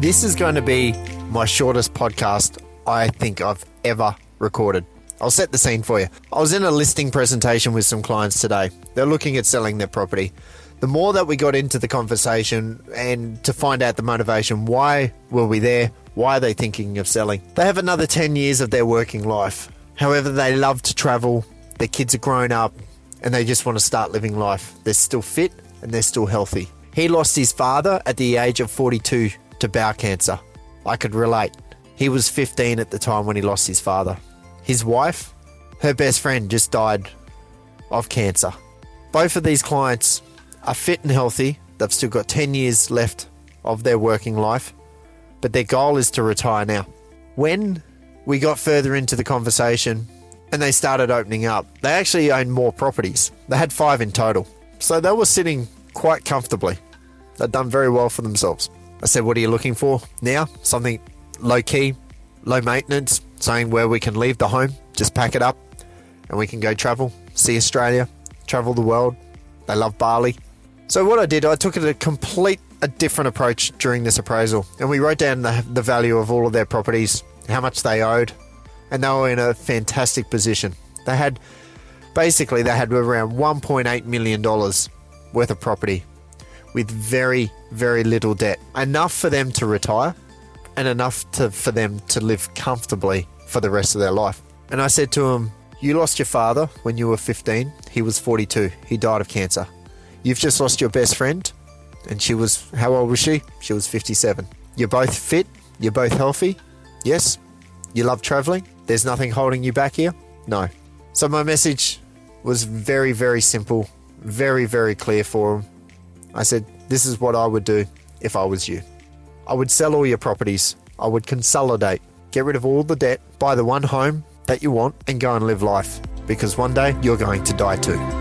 This is going to be my shortest podcast I think I've ever recorded. I'll set the scene for you. I was in a listing presentation with some clients today. They're looking at selling their property. The more that we got into the conversation and to find out the motivation, why were we there? Why are they thinking of selling? They have another 10 years of their working life. However, they love to travel, their kids are grown up, and they just want to start living life. They're still fit and they're still healthy. He lost his father at the age of 42 to bowel cancer. I could relate. He was 15 at the time when he lost his father. His wife, her best friend, just died of cancer. Both of these clients are fit and healthy. They've still got 10 years left of their working life, but their goal is to retire now. When we got further into the conversation and they started opening up, they actually owned more properties. They had five in total. So they were sitting quite comfortably. They'd done very well for themselves. I said, What are you looking for now? Something low key, low maintenance, something where we can leave the home, just pack it up, and we can go travel, see Australia, travel the world. They love Bali. So what I did, I took it a complete a different approach during this appraisal, and we wrote down the, the value of all of their properties, how much they owed, and they were in a fantastic position. They had basically they had around 1.8 million dollars worth of property with very very little debt, enough for them to retire, and enough to for them to live comfortably for the rest of their life. And I said to him, "You lost your father when you were 15. He was 42. He died of cancer." You've just lost your best friend, and she was, how old was she? She was 57. You're both fit, you're both healthy. Yes, you love traveling. There's nothing holding you back here. No. So my message was very, very simple, very, very clear for him. I said, This is what I would do if I was you. I would sell all your properties, I would consolidate, get rid of all the debt, buy the one home that you want, and go and live life because one day you're going to die too.